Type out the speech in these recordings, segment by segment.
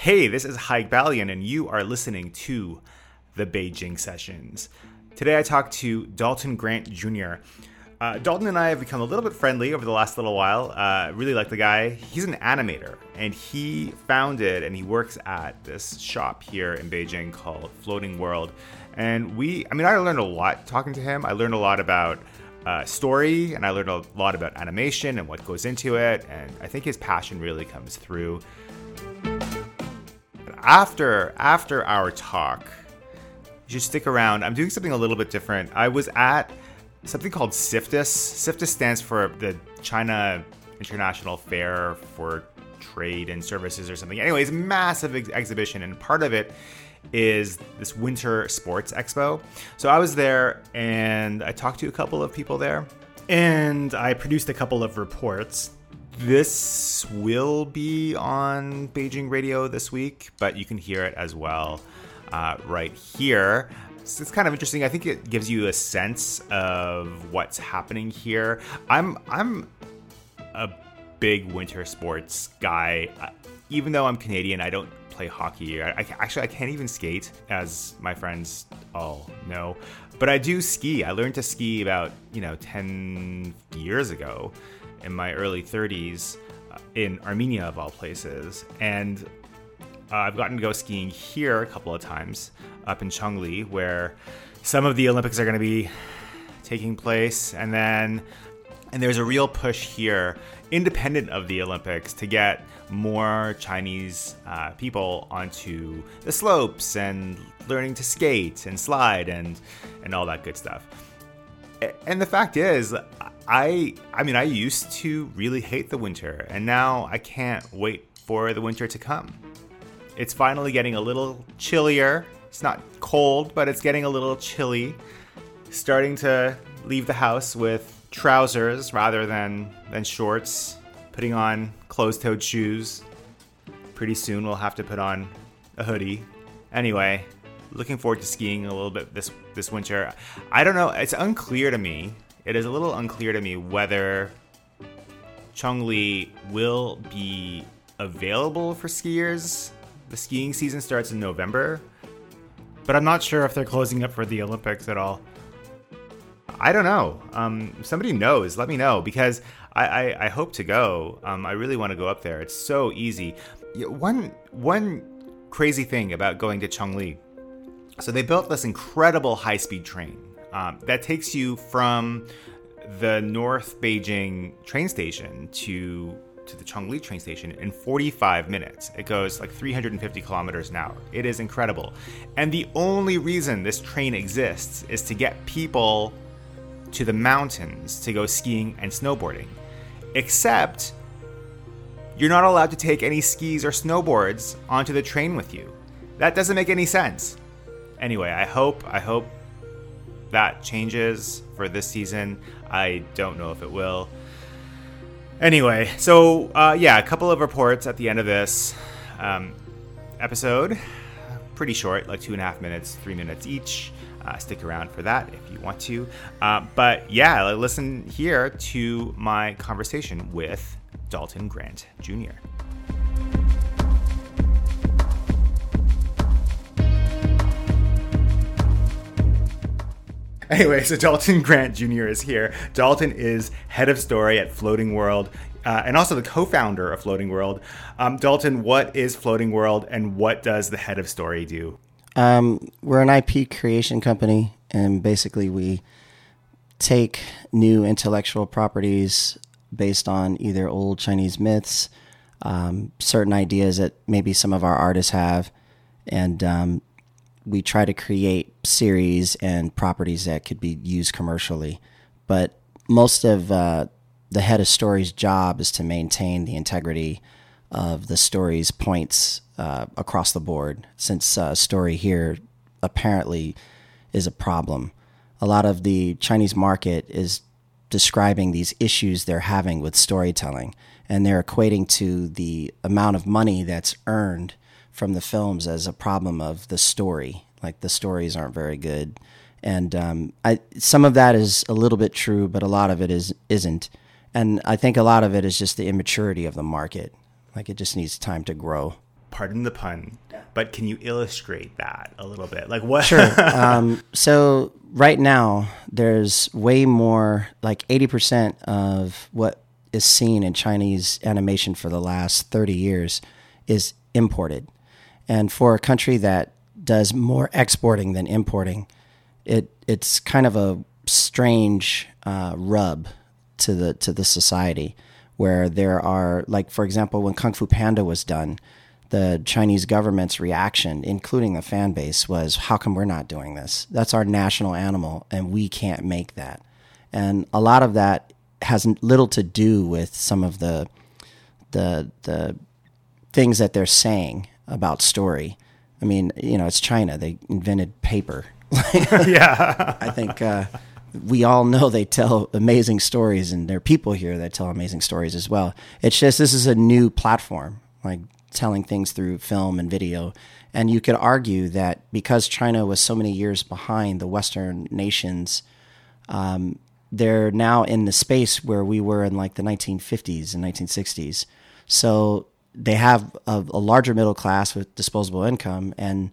Hey, this is Haig Balian, and you are listening to the Beijing Sessions. Today I talked to Dalton Grant Jr. Uh, Dalton and I have become a little bit friendly over the last little while. Uh, really like the guy. He's an animator, and he founded and he works at this shop here in Beijing called Floating World. And we, I mean, I learned a lot talking to him. I learned a lot about uh, story, and I learned a lot about animation and what goes into it. And I think his passion really comes through after after our talk, you should stick around. I'm doing something a little bit different. I was at something called CIFTIS. CIFTIS stands for the China International Fair for Trade and Services or something. Anyways, massive ex- exhibition, and part of it is this winter sports expo. So I was there and I talked to a couple of people there. And I produced a couple of reports this will be on Beijing radio this week, but you can hear it as well uh, right here. So it's kind of interesting. I think it gives you a sense of what's happening here. I'm I'm a big winter sports guy. Even though I'm Canadian, I don't play hockey. I, I, actually I can't even skate, as my friends all know. But I do ski. I learned to ski about you know ten years ago in my early 30s uh, in Armenia, of all places. And uh, I've gotten to go skiing here a couple of times up in Chongli, where some of the Olympics are going to be taking place. And then, and there's a real push here, independent of the Olympics, to get more Chinese uh, people onto the slopes and learning to skate and slide and and all that good stuff. And the fact is, I I mean I used to really hate the winter and now I can't wait for the winter to come. It's finally getting a little chillier. It's not cold, but it's getting a little chilly. Starting to leave the house with trousers rather than than shorts, putting on closed-toed shoes. Pretty soon we'll have to put on a hoodie. Anyway, looking forward to skiing a little bit this this winter. I don't know, it's unclear to me it is a little unclear to me whether Chongli will be available for skiers. The skiing season starts in November, but I'm not sure if they're closing up for the Olympics at all. I don't know. Um, somebody knows. Let me know because I, I, I hope to go. Um, I really want to go up there. It's so easy. One one crazy thing about going to Chongli. So they built this incredible high speed train um, that takes you from the North Beijing train station to to the Chongli train station in 45 minutes. It goes like 350 kilometers an hour. It is incredible. And the only reason this train exists is to get people to the mountains to go skiing and snowboarding. Except you're not allowed to take any skis or snowboards onto the train with you. That doesn't make any sense. Anyway, I hope I hope that changes for this season. I don't know if it will. Anyway, so uh, yeah, a couple of reports at the end of this um, episode. Pretty short, like two and a half minutes, three minutes each. Uh, stick around for that if you want to. Uh, but yeah, listen here to my conversation with Dalton Grant Jr. Anyway, so Dalton Grant Jr. is here. Dalton is head of story at Floating World. Uh, and also the co-founder of Floating World. Um, Dalton, what is Floating World, and what does the head of story do? Um, we're an IP creation company, and basically we take new intellectual properties based on either old Chinese myths, um, certain ideas that maybe some of our artists have, and um, we try to create series and properties that could be used commercially. But most of uh, the head of story's job is to maintain the integrity of the story's points uh, across the board, since uh, story here apparently is a problem. A lot of the Chinese market is describing these issues they're having with storytelling, and they're equating to the amount of money that's earned from the films as a problem of the story. Like the stories aren't very good, and um, I some of that is a little bit true, but a lot of it is isn't. And I think a lot of it is just the immaturity of the market. Like it just needs time to grow. pardon the pun, but can you illustrate that a little bit? Like what? Sure. um, so right now, there's way more, like 80% of what is seen in Chinese animation for the last 30 years is imported. And for a country that does more exporting than importing, it it's kind of a strange uh, rub to the to the society where there are like for example when Kung Fu Panda was done, the Chinese government's reaction, including the fan base, was how come we're not doing this? That's our national animal and we can't make that. And a lot of that has little to do with some of the the the things that they're saying about story. I mean, you know, it's China. They invented paper. yeah. I think uh, we all know they tell amazing stories, and there are people here that tell amazing stories as well. It's just this is a new platform, like telling things through film and video. And you could argue that because China was so many years behind the Western nations, um, they're now in the space where we were in like the 1950s and 1960s. So they have a, a, larger middle class with disposable income, and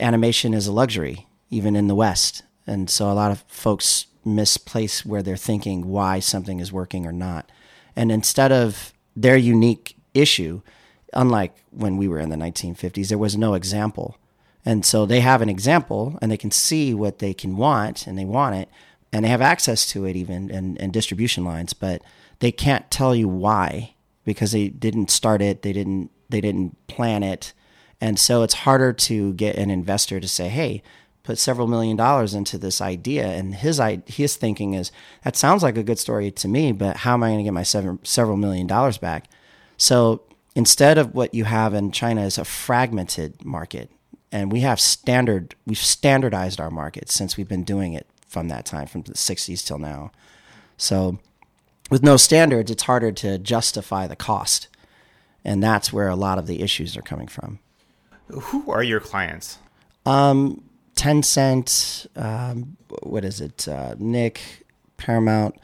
animation is a luxury, even in the West. And so a lot of folks misplace where they're thinking why something is working or not. And instead of their unique issue, unlike when we were in the 1950s, there was no example. And so they have an example and they can see what they can want and they want it and they have access to it even and, and distribution lines, but they can't tell you why because they didn't start it, they didn't they didn't plan it. And so it's harder to get an investor to say, "Hey, put several million dollars into this idea." And his his thinking is, "That sounds like a good story to me, but how am I going to get my seven, several million dollars back?" So instead of what you have in China is a fragmented market, and we have standard we've standardized our market since we've been doing it from that time, from the 60s till now. So with no standards, it's harder to justify the cost. And that's where a lot of the issues are coming from. Who are your clients? Um, Tencent, um, what is it? Uh, Nick, Paramount,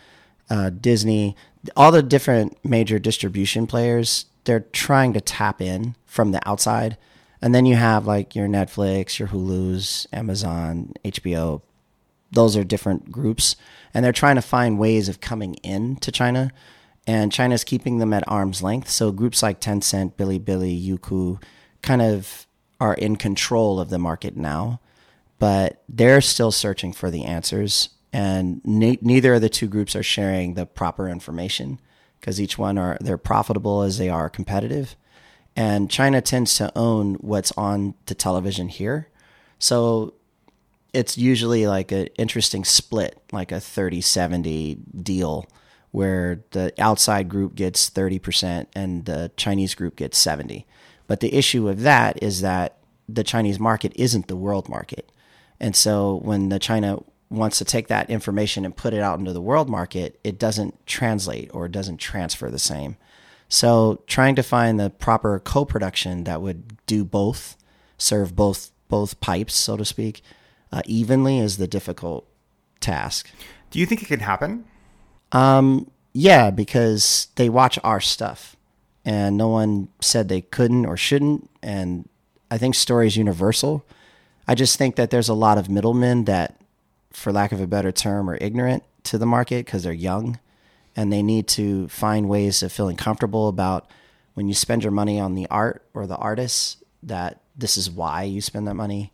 uh, Disney, all the different major distribution players, they're trying to tap in from the outside. And then you have like your Netflix, your Hulu's, Amazon, HBO, those are different groups, and they're trying to find ways of coming in to China, and China's keeping them at arm's length. So groups like Tencent, Bilibili, Youku, kind of are in control of the market now, but they're still searching for the answers, and ne- neither of the two groups are sharing the proper information because each one are they're profitable as they are competitive. And China tends to own what's on the television here. So it's usually like an interesting split, like a 30 70 deal where the outside group gets 30% and the Chinese group gets 70. But the issue with that is that the Chinese market isn't the world market. And so when the China wants to take that information and put it out into the world market, it doesn't translate or it doesn't transfer the same. So trying to find the proper co-production that would do both, serve both both pipes, so to speak, uh, evenly is the difficult task. Do you think it can happen? Um, yeah, because they watch our stuff, and no one said they couldn't or shouldn't. And I think story is universal. I just think that there's a lot of middlemen that, for lack of a better term, are ignorant to the market because they're young, and they need to find ways of feeling comfortable about when you spend your money on the art or the artists that this is why you spend that money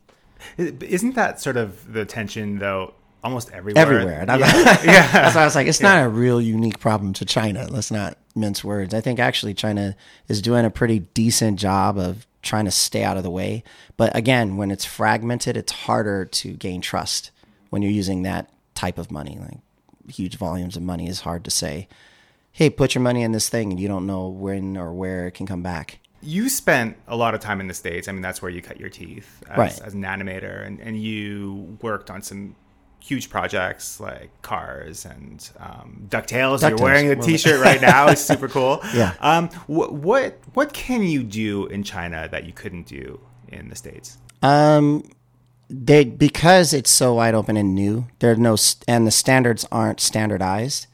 isn't that sort of the tension though? Almost everywhere. Everywhere. Yeah. yeah. That's why I was like, it's yeah. not a real unique problem to China. Let's not mince words. I think actually China is doing a pretty decent job of trying to stay out of the way. But again, when it's fragmented, it's harder to gain trust when you're using that type of money. Like huge volumes of money is hard to say, hey, put your money in this thing and you don't know when or where it can come back you spent a lot of time in the states. I mean, that's where you cut your teeth as, right. as an animator, and, and you worked on some huge projects like Cars and um, Ducktales. Ducktales. You're wearing the T-shirt right now. It's super cool. Yeah. Um, wh- what what can you do in China that you couldn't do in the states? Um, they because it's so wide open and new. There are no and the standards aren't standardized.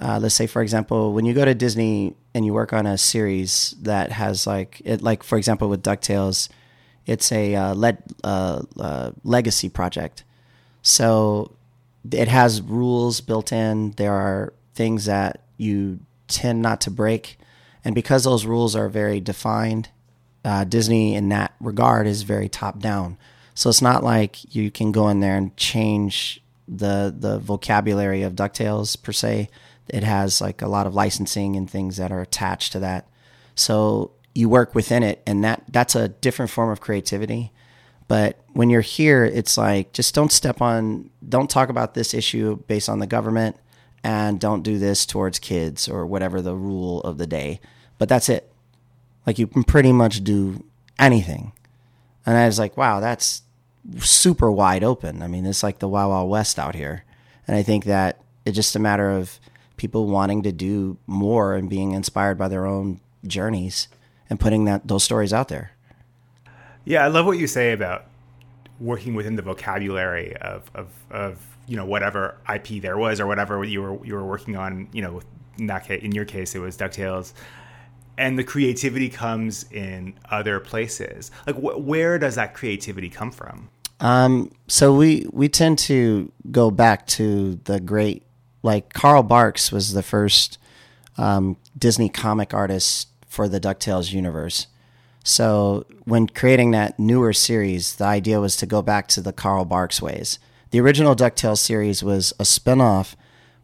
Uh, let's say, for example, when you go to Disney and you work on a series that has like it, like for example with Ducktales, it's a uh, le- uh, uh, legacy project. So it has rules built in. There are things that you tend not to break, and because those rules are very defined, uh, Disney in that regard is very top down. So it's not like you can go in there and change the the vocabulary of Ducktales per se. It has like a lot of licensing and things that are attached to that. So you work within it, and that that's a different form of creativity. But when you're here, it's like just don't step on, don't talk about this issue based on the government, and don't do this towards kids or whatever the rule of the day. But that's it. Like you can pretty much do anything. And I was like, wow, that's super wide open. I mean, it's like the Wild Wild West out here. And I think that it's just a matter of people wanting to do more and being inspired by their own journeys and putting that those stories out there. Yeah, I love what you say about working within the vocabulary of, of, of you know whatever IP there was or whatever you were you were working on. You know, in that case, in your case, it was Ducktales, and the creativity comes in other places. Like, wh- where does that creativity come from? Um, so we we tend to go back to the great, like Carl Barks was the first um, Disney comic artist for the Ducktales universe. So when creating that newer series, the idea was to go back to the Carl Barks ways. The original DuckTales series was a spinoff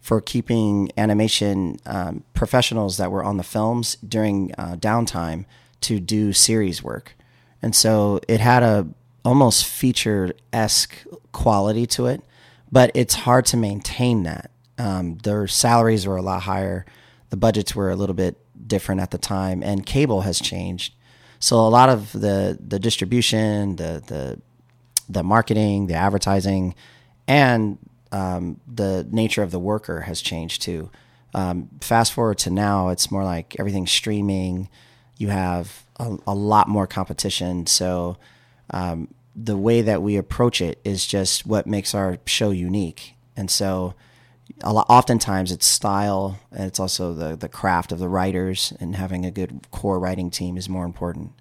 for keeping animation um, professionals that were on the films during uh, downtime to do series work. And so it had a almost feature esque quality to it, but it's hard to maintain that. Um, their salaries were a lot higher, the budgets were a little bit different at the time, and cable has changed. So a lot of the the distribution, the the the marketing, the advertising, and um, the nature of the worker has changed too. Um, fast forward to now, it's more like everything's streaming. You have a, a lot more competition, so um, the way that we approach it is just what makes our show unique. And so, a lot, oftentimes it's style, and it's also the the craft of the writers, and having a good core writing team is more important.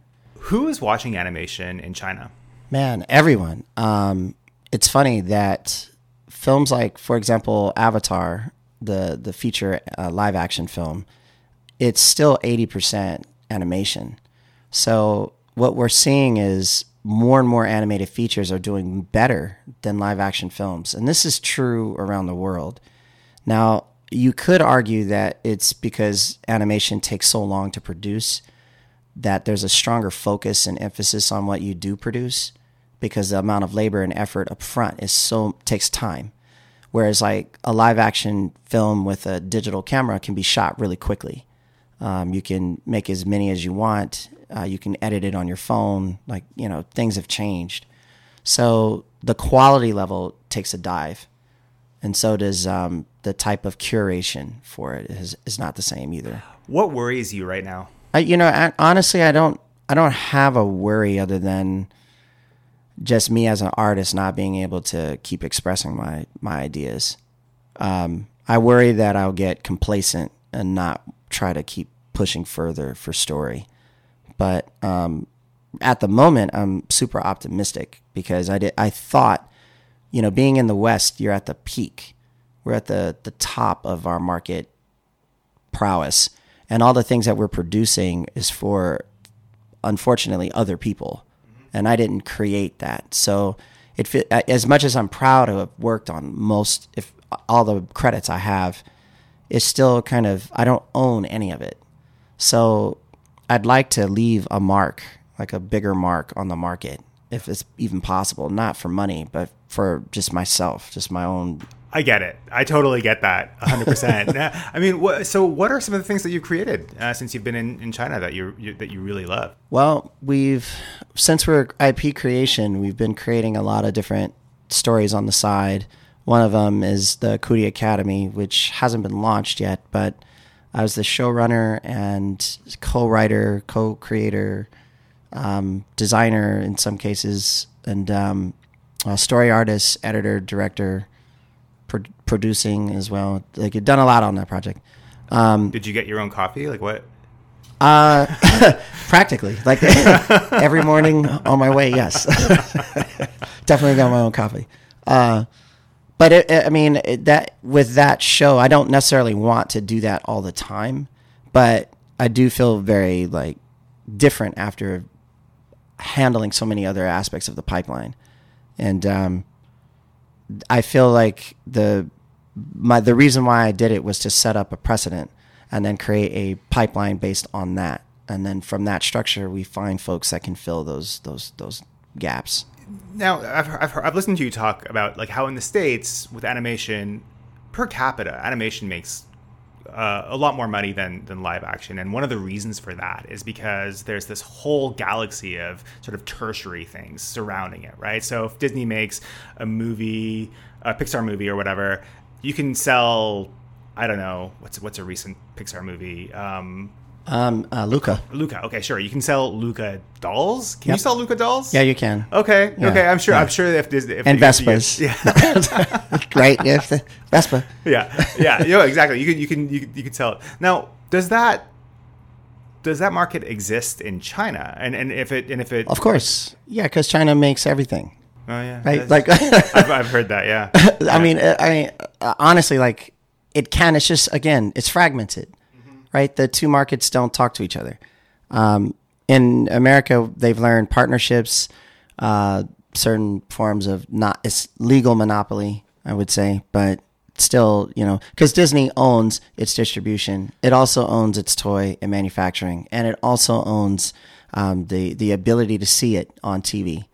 Who is watching animation in China? Man, everyone. Um, it's funny that films like, for example, Avatar, the the feature uh, live action film, it's still eighty percent animation. So what we're seeing is more and more animated features are doing better than live action films, and this is true around the world. Now, you could argue that it's because animation takes so long to produce that there's a stronger focus and emphasis on what you do produce because the amount of labor and effort up front is so takes time. Whereas like a live action film with a digital camera can be shot really quickly. Um, you can make as many as you want. Uh, you can edit it on your phone. Like you know, things have changed. So the quality level takes a dive, and so does um, the type of curation for it is, is not the same either. What worries you right now? I, you know, I, honestly, I don't, I don't have a worry other than just me as an artist not being able to keep expressing my my ideas. Um, I worry that I'll get complacent and not try to keep pushing further for story. But um, at the moment, I'm super optimistic because I did. I thought, you know, being in the West, you're at the peak. We're at the the top of our market prowess, and all the things that we're producing is for, unfortunately, other people mm-hmm. and I didn't create that. So it as much as I'm proud to have worked on most, if all the credits I have, it's still kind of I don't own any of it. So I'd like to leave a mark, like a bigger mark on the market, if it's even possible. Not for money, but for just myself, just my own I get it. I totally get that 100%. I mean, wh- so what are some of the things that you've created uh, since you've been in, in China that you, you that you really love? Well, we've since we're IP creation, we've been creating a lot of different stories on the side. One of them is the Cootie Academy, which hasn't been launched yet, but I was the showrunner and co-writer, co-creator, um, designer in some cases, and um, story artist, editor, director producing as well. Like, you've done a lot on that project. Did you get your own coffee? Like what? Uh, practically, like every morning on my way. Yes, definitely got my own coffee. Uh, but it, it- I mean, it, that with that show, I don't necessarily want to do that all the time, but I do feel very like different after handling so many other aspects of the pipeline, and um, I feel like the my the reason why I did it was to set up a precedent and then create a pipeline based on that. And then from that structure, we find folks that can fill those those those gaps. Now, I've, I've, heard, I've listened to you talk about like how in the states with animation per capita, animation makes uh, a lot more money than than live action, and one of the reasons for that is because there's this whole galaxy of sort of tertiary things surrounding it, right? So if Disney makes a movie, a Pixar movie or whatever, you can sell. I don't know what's what's a recent Pixar movie. Um, Um, uh, Luca. Luca. Okay, sure. You can sell Luca dolls. Can you sell Luca dolls? Yeah, you can. Okay. Yeah, Okay. I'm sure. yeah. I'm sure if Disney if And Vespas. Yeah. right? Yeah, the- Vespa. yeah. Yeah. Yeah. Exactly. You can. You can. You can, you can sell it. Now, does that does that market exist in China? And and if it and if it Of course. Yeah, because China makes everything. oh yeah Right? That's- Like, I've, I've heard that. Yeah. I mean, uh, I mean, uh, honestly, like it can. It's just again, it's fragmented, right? The two markets don't talk to each other. Um, in America, they've learned partnerships, uh, certain forms of not it's legal monopoly, I would say, but still, you know, because Disney owns its distribution, it also owns its toy and manufacturing, and it also owns um, the the ability to see it on TV.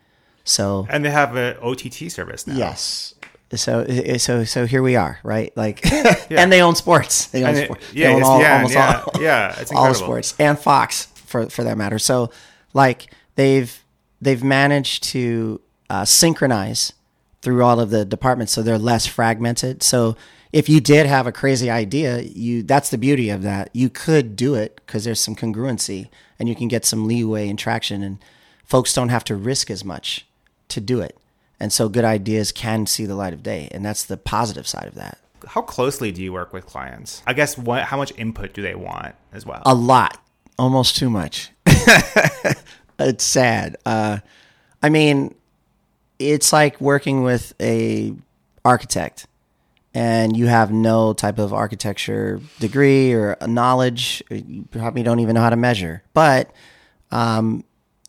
So and they have an OTT service now. Yes. So so so here we are, right? Like, and they own sports. They own it- sports. yeah, they own all, yeah, almost yeah, all, yeah, it's all the sports and Fox for for that matter. So, like they've they've managed to uh, synchronize through all of the departments, so they're less fragmented. So if you did have a crazy idea, you that's the beauty of that. You could do it because there's some congruency, and you can get some leeway and traction, and folks don't have to risk as much to do it. And so good ideas can see the light of day, and that's the positive side of that. How closely do you work with clients? I guess what how much input do they want as well? A lot, almost too much. it's sad. Uh, I mean, it's like working with a architect, and you have no type of architecture degree or knowledge. You probably don't even know how to measure, but um,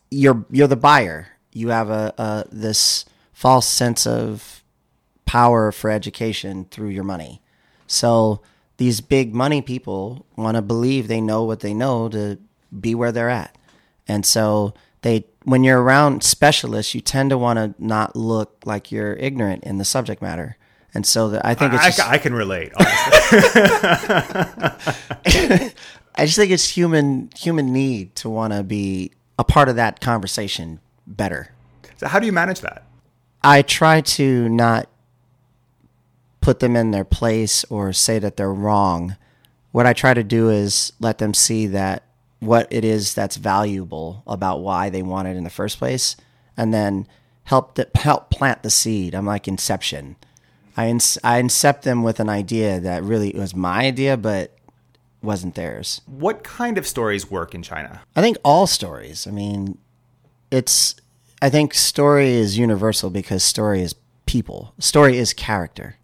you're you're the buyer. You have a, a this false sense of power for education through your money. So these big money people want to believe they know what they know to be where they're at. And so they when you're around specialists, you tend to want to not look like you're ignorant in the subject matter. And so the, I think it's I, just, I can relate. I just think it's human human need to want to be a part of that conversation better. so how do you manage that? I try to not put them in their place or say that they're wrong. What I try to do is let them see that what it is that's valuable about why they want it in the first place, and then help the, help plant the seed. I'm like Inception. I ins- I incept them with an idea that really was my idea, but wasn't theirs. What kind of stories work in China? I think all stories. I mean, it's. I think story is universal because story is people. Story is character,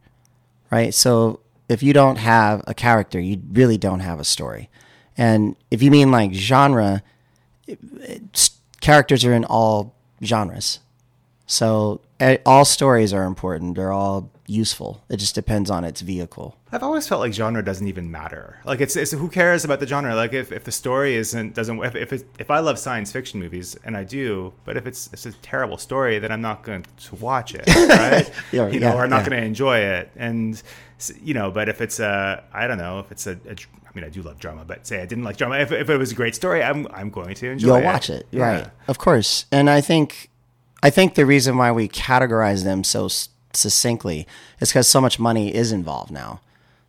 right? So if you don't have a character, you really don't have a story. And if you mean like genre, characters are in all genres. So eh, all stories are important. They're all useful. It just depends on its vehicle. I've always felt like genre doesn't even matter. Like it's, it's who cares about the genre? Like if, if the story isn't doesn't if if, it, if I love science fiction movies and I do, but if it's it's a terrible story, then I'm not going to watch it, right? Yeah, you know, yeah, or I'm not yeah. going to enjoy it. And you know, but if it's a I don't know if it's a, a I mean I do love drama, but say I didn't like drama. If, if it was a great story, I'm I'm going to enjoy You'll it. watch it, right? Of course. And I think, I think the reason why we categorize them so succinctly is because so much money is involved now.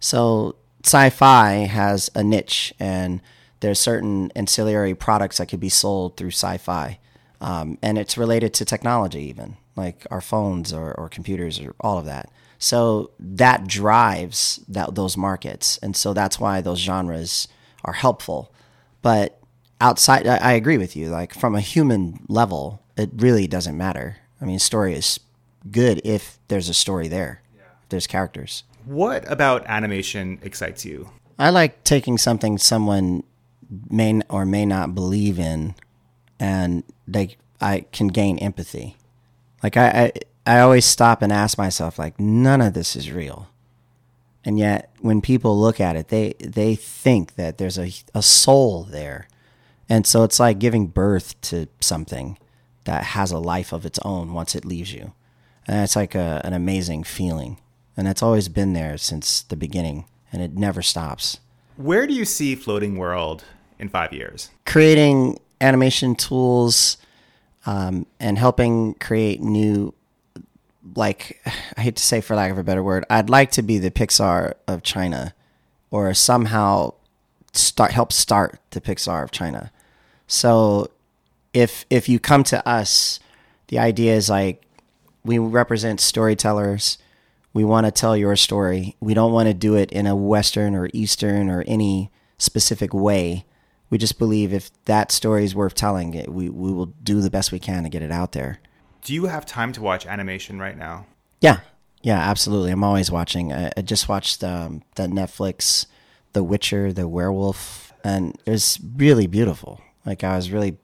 So sci-fi has a niche, and there's certain ancillary products that could be sold through sci-fi, um, and it's related to technology even. like our phones or, or computers or all of that. So that drives that those markets, and so that's why those genres are helpful. But outside, I, I agree with you. Like from a human level, it really doesn't matter. I mean, story is good if there's a story there, if there's characters. What about animation excites you? I like taking something someone may or may not believe in, and they I can gain empathy. Like I, I I always stop and ask myself, like, none of this is real. And yet, when people look at it, they they think that there's a a soul there, and so it's like giving birth to something that has a life of its own once it leaves you, and it's like a, an amazing feeling, and it's always been there since the beginning, and it never stops. Where do you see Floating World in five years? Creating animation tools um, and helping create new like I hate to say for lack of a better word, I'd like to be the Pixar of China, or somehow start help start the Pixar of China. So if if you come to us, the idea is like we represent storytellers. We want to tell your story. We don't want to do it in a Western or Eastern or any specific way. We just believe if that story is worth telling, we, we will do the best we can to get it out there. Do you have time to watch animation right now? Yeah, yeah, absolutely. I'm always watching. I, I just watched um, the Netflix, The Witcher, The Werewolf, and it was really beautiful. Like I was really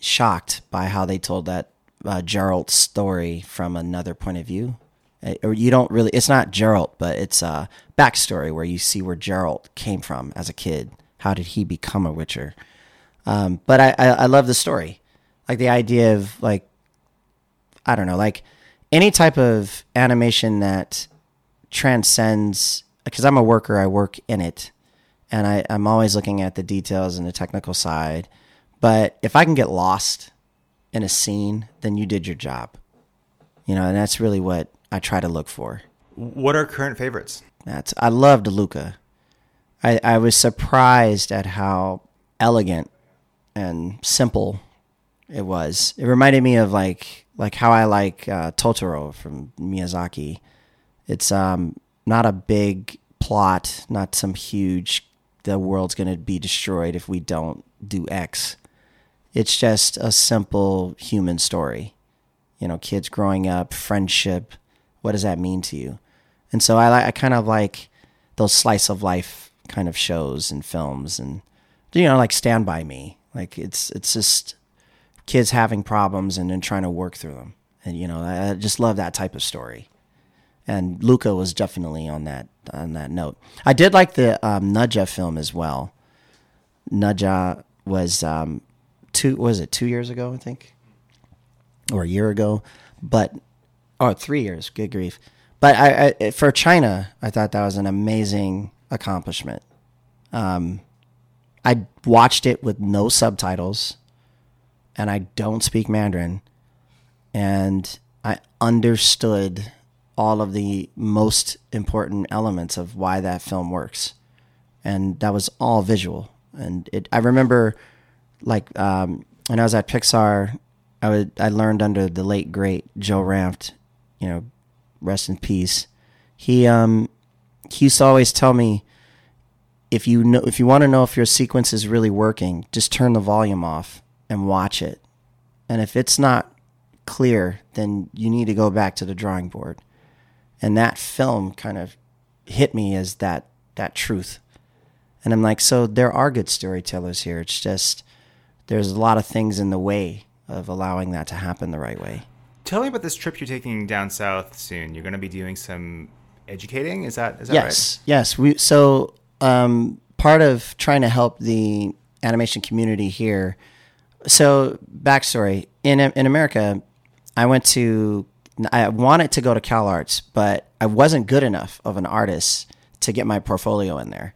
shocked by how they told that uh, Geralt story from another point of view. Uh, or you don't really. It's not Geralt, but it's a backstory where you see where Geralt came from as a kid. How did he become a Witcher? Um, but I, I, I love the story, like the idea of like I don't know, like any type of animation that transcends because I'm a worker, I work in it, and I, I'm always looking at the details and the technical side. But if I can get lost in a scene, then you did your job. You know, and that's really what I try to look for. What are current favorites? That's I loved Luca. I, I was surprised at how elegant and simple it was. It reminded me of like like how I like uh, Totoro from Miyazaki. It's um, not a big plot, not some huge. The world's going to be destroyed if we don't do X. It's just a simple human story. You know, kids growing up, friendship. What does that mean to you? And so I, I kind of like those slice of life kind of shows and films, and you know, like Stand by Me. Like it's it's just kids having problems and then trying to work through them. And you know, I just love that type of story. And Luca was definitely on that on that note. I did like the um, Ne Zha film as well. Ne Zha was um, two was it two years ago I think, or a year ago, but or three years. Good grief! But I, I for China, I thought that was an amazing accomplishment. Um, I watched it with no subtitles and I don't speak Mandarin. And I understood all of the most important elements of why that film works. And that was all visual. And it, I remember, like, um, when I was at Pixar, I would I learned under the late great Joe Ranft, you know, rest in peace. He um he used to always tell me if you know if you want to know if your sequence is really working, just turn the volume off and watch it. And if it's not clear, then you need to go back to the drawing board. And that film kind of hit me as that that truth. And I'm like, so there are good storytellers here. It's just there's a lot of things in the way of allowing that to happen the right way. Tell me about this trip you're taking down south soon. You're going to be doing some educating. Is that is that yes, right? Yes. We so um, part of trying to help the animation community here so backstory in in America, I went to I wanted to go to Cal Arts, but I wasn't good enough of an artist to get my portfolio in there.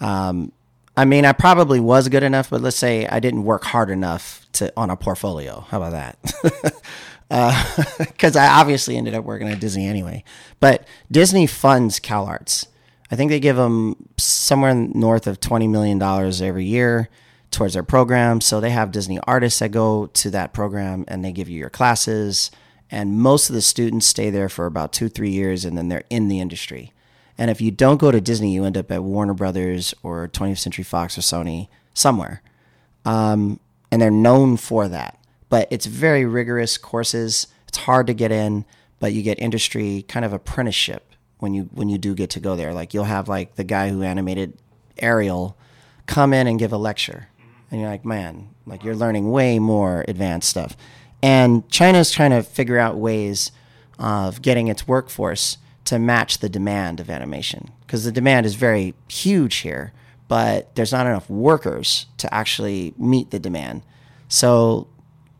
Um, I mean, I probably was good enough, but let's say I didn't work hard enough to on a portfolio. How about that? Because uh, I obviously ended up working at Disney anyway. But Disney funds Cal Arts. I think they give them somewhere north of twenty million dollars every year towards their program. So they have Disney artists that go to that program and they give you your classes And most of the students stay there for about two, three years, and then they're in the industry. And if you don't go to Disney, you end up at Warner Brothers or 20th Century Fox or Sony somewhere. Um, and they're known for that. But it's very rigorous courses. It's hard to get in, but you get industry kind of apprenticeship when you when you do get to go there. Like you'll have like the guy who animated Ariel come in and give a lecture, and you're like, man, like you're learning way more advanced stuff. And China's trying to figure out ways of getting its workforce to match the demand of animation because the demand is very huge here, but there's not enough workers to actually meet the demand. So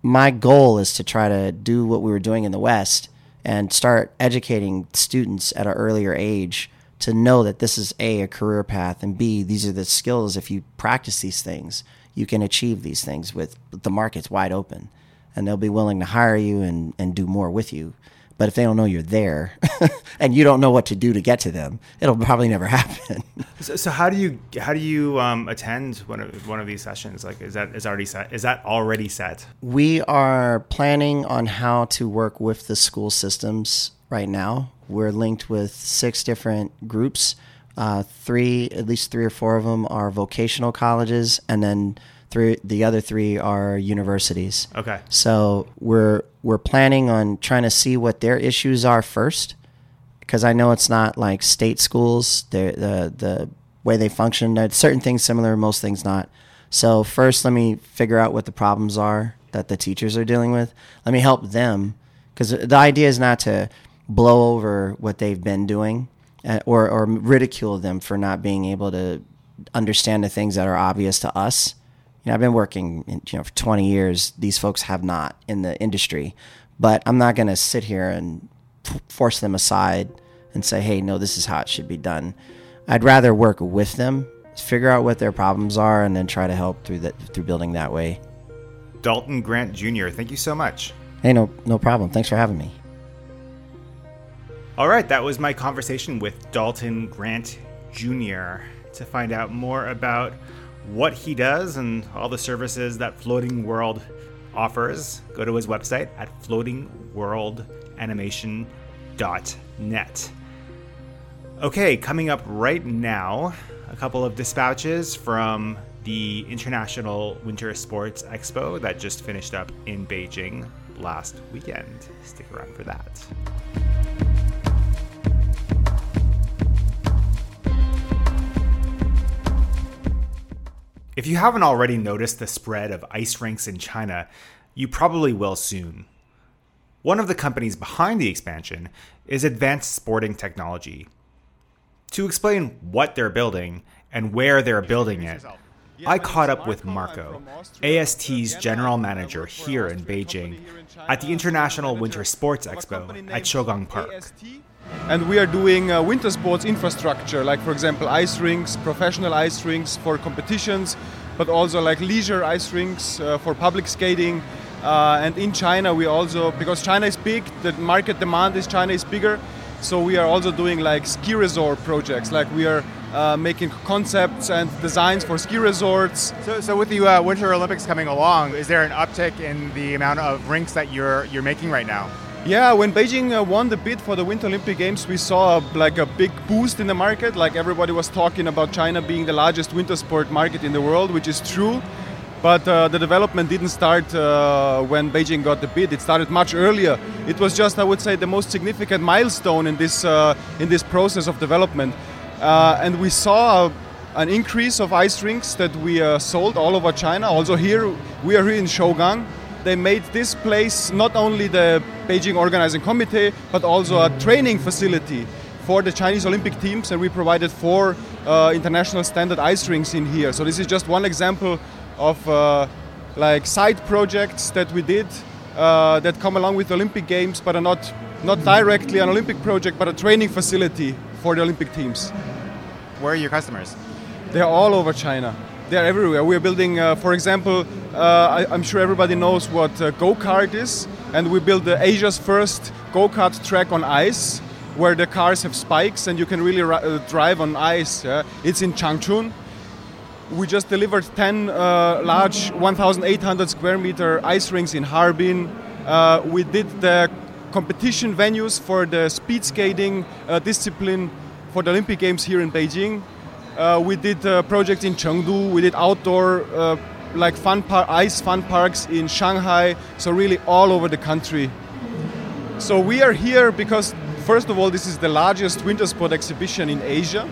my goal is to try to do what we were doing in the West and start educating students at an earlier age to know that this is a a career path and b these are the skills if you practice these things you can achieve these things with the market's wide open and they'll be willing to hire you and, and do more with you but if they don't know you're there and you don't know what to do to get to them, it'll probably never happen. So, so how do you how do you um, attend one of one of these sessions? Like, is that is already set? Is that already set? We are planning on how to work with the school systems right now. We're linked with six different groups. Uh, three, at least three or four of them, are vocational colleges, and then three the other three are universities. Okay. So we're we're planning on trying to see what their issues are first, because I know it's not like state schools. The the the way they function, certain things similar, most things not. So first, let me figure out what the problems are that the teachers are dealing with. Let me help them, because the idea is not to blow over what they've been doing, uh, or or ridicule them for not being able to understand the things that are obvious to us you know, I've been working, in, you know, for 20 years. These folks have not in the industry, but I'm not going to sit here and f- force them aside and say, "Hey, no, this is how it should be done." I'd rather work with them, figure out what their problems are, and then try to help through that through building that way. Dalton Grant Jr., thank you so much. Hey, no, no problem. Thanks for having me. All right, that was my conversation with Dalton Grant Jr. To find out more about what he does and all the services that Floating World offers, go to his website at floatingworldanimation.net. Okay, coming up right now, a couple of dispatches from the International Winter Sports Expo that just finished up in Beijing last weekend. Stick around for that. If you haven't already noticed the spread of ice rinks in China, you probably will soon. One of the companies behind the expansion is Advanced Sporting Technology. To explain what they're building and where they're building it, I caught up with Marco, AST's general manager here in Beijing, at the International Winter Sports Expo at Shougang Park. And we are doing uh, winter sports infrastructure, like for example ice rinks, professional ice rinks for competitions, but also like leisure ice rinks uh, for public skating. Uh, and in China, we also, because China is big, the market demand is China is bigger, so we are also doing like ski resort projects. Like we are uh, making concepts and designs for ski resorts. So, so with the uh, Winter Olympics coming along, is there an uptick in the amount of rinks that you're you're making right now? Yeah, when Beijing uh, won the bid for the Winter Olympic Games, we saw like a big boost in the market. Like everybody was talking about China being the largest winter sport market in the world, which is true. But uh, the development didn't start uh, when Beijing got the bid. It started much earlier. It was just, I would say, the most significant milestone in this uh, in this process of development. Uh, and we saw an increase of ice rinks that we uh, sold all over China. Also here, we are here in Shougang they made this place not only the Beijing Organizing Committee, but also a training facility for the Chinese Olympic teams, and we provided four uh, international standard ice rinks in here. So this is just one example of uh, like side projects that we did uh, that come along with Olympic Games, but are not not directly an Olympic project, but a training facility for the Olympic teams. Where are your customers? They're all over China they're everywhere. We're building, uh, for example, uh, I, am sure everybody knows what uh, go kart is, and we built the Asia's first go kart track on ice, where the cars have spikes and you can really uh, drive on ice. Yeah? It's in Changchun. We just delivered 10 uh, large 1,800 square meter ice rinks in Harbin. Uh, we did the competition venues for the speed skating uh, discipline for the Olympic Games here in Beijing. Uh, we did uh, projects in Chengdu. We did outdoor uh, like fun par- ice fun parks in Shanghai. So really all over the country. So we are here because first of all, this is the largest winter sport exhibition in Asia.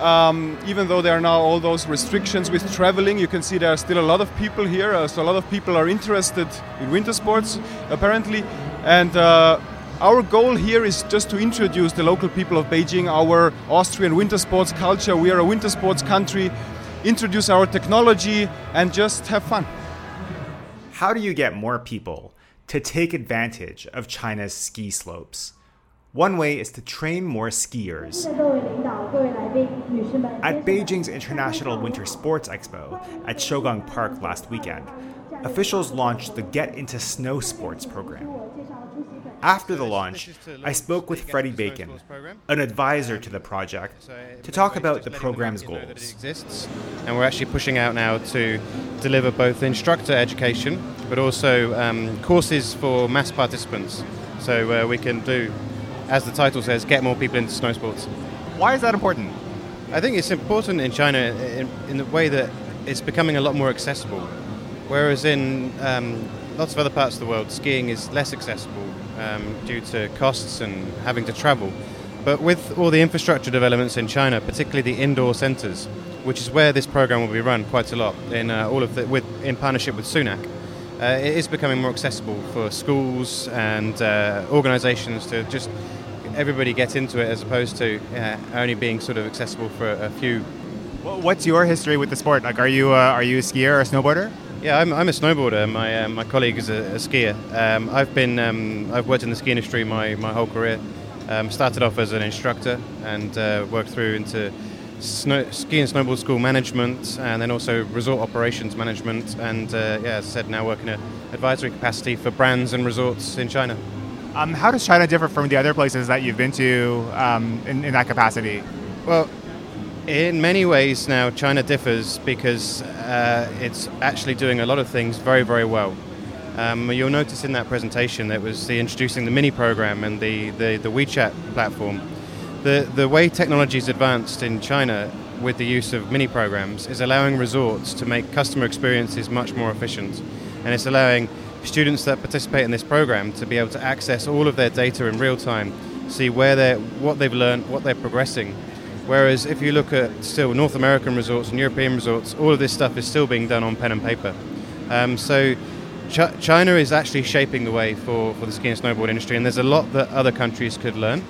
Um, even though there are now all those restrictions with traveling, you can see there are still a lot of people here. Uh, so a lot of people are interested in winter sports, apparently. And uh, our goal here is just to introduce the local people of Beijing our Austrian winter sports culture. We are a winter sports country. Introduce our technology and just have fun. How do you get more people to take advantage of China's ski slopes? One way is to train more skiers. At Beijing's International Winter Sports Expo at Shougang Park last weekend, officials launched the Get Into Snow Sports program. After the launch, I spoke with Freddie Bacon, an advisor to the project, to talk about the program's goals. And we're actually pushing out now to deliver both instructor education, but also um, courses for mass participants. So uh, we can do, as the title says, get more people into snow sports. Why is that important? I think it's important in China in, in the way that it's becoming a lot more accessible. Whereas in um, lots of other parts of the world, skiing is less accessible um, due to costs and having to travel. But with all the infrastructure developments in China, particularly the indoor centres, which is where this program will be run quite a lot in uh, all of the, with in partnership with Sunac, uh, it is becoming more accessible for schools and uh, organisations to just everybody get into it as opposed to uh, only being sort of accessible for a few. What's your history with the sport? Like, are you uh, are you a skier or a snowboarder? Yeah, I'm, I'm a snowboarder. My uh, my colleague is a, a skier. Um, I've been um, I've worked in the ski industry my, my whole career. Um, started off as an instructor and uh, worked through into snow, ski and snowboard school management, and then also resort operations management. And uh, yeah, as I said, now work in an advisory capacity for brands and resorts in China. Um, how does China differ from the other places that you've been to um, in, in that capacity? Well, in many ways now, China differs because uh, it's actually doing a lot of things very, very well. Um, you'll notice in that presentation that was the introducing the mini program and the, the, the WeChat platform. The, the way technology is advanced in China with the use of mini programs is allowing resorts to make customer experiences much more efficient. And it's allowing students that participate in this program to be able to access all of their data in real time, see where they're, what they've learned, what they're progressing, Whereas if you look at still North American resorts and European resorts, all of this stuff is still being done on pen and paper. Um, so Ch- China is actually shaping the way for, for the ski and snowboard industry, and there's a lot that other countries could learn.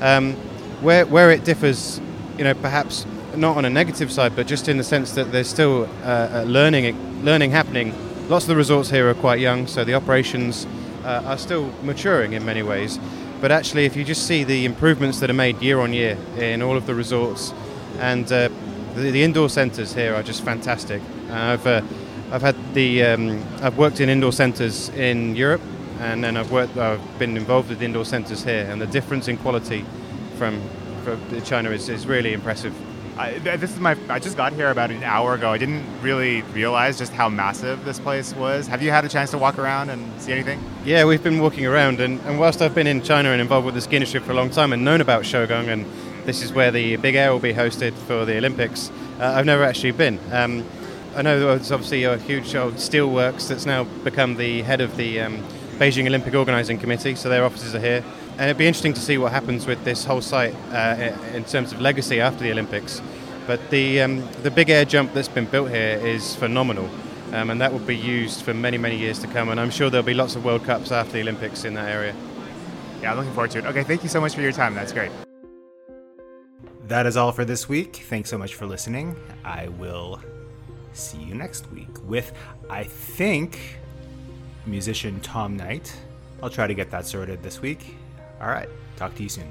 Um, where, where it differs, you know, perhaps not on a negative side, but just in the sense that there's still uh, learning, learning happening. Lots of the resorts here are quite young, so the operations uh, are still maturing in many ways. But actually, if you just see the improvements that are made year on year in all of the resorts, and uh, the, the, indoor centres here are just fantastic. Uh, I've uh, I've had the um, I've worked in indoor centres in Europe, and then I've worked I've been involved with indoor centres here, and the difference in quality from, from China is, is really impressive. I, this is my. I just got here about an hour ago. I didn't really realize just how massive this place was. Have you had a chance to walk around and see anything? Yeah, we've been walking around, and, and whilst I've been in China and involved with the ski industry for a long time and known about Shougang, and this is where the Big Air will be hosted for the Olympics, uh, I've never actually been. Um, I know there's obviously a huge old steelworks that's now become the head of the um, Beijing Olympic Organizing Committee, so their offices are here. And it'd be interesting to see what happens with this whole site uh, in terms of legacy after the Olympics. But the, um, the big air jump that's been built here is phenomenal. Um, and that will be used for many, many years to come. And I'm sure there'll be lots of World Cups after the Olympics in that area. Yeah, I'm looking forward to it. Okay, thank you so much for your time. That's great. That is all for this week. Thanks so much for listening. I will see you next week with, I think, musician Tom Knight. I'll try to get that sorted this week. All right. Talk to you soon.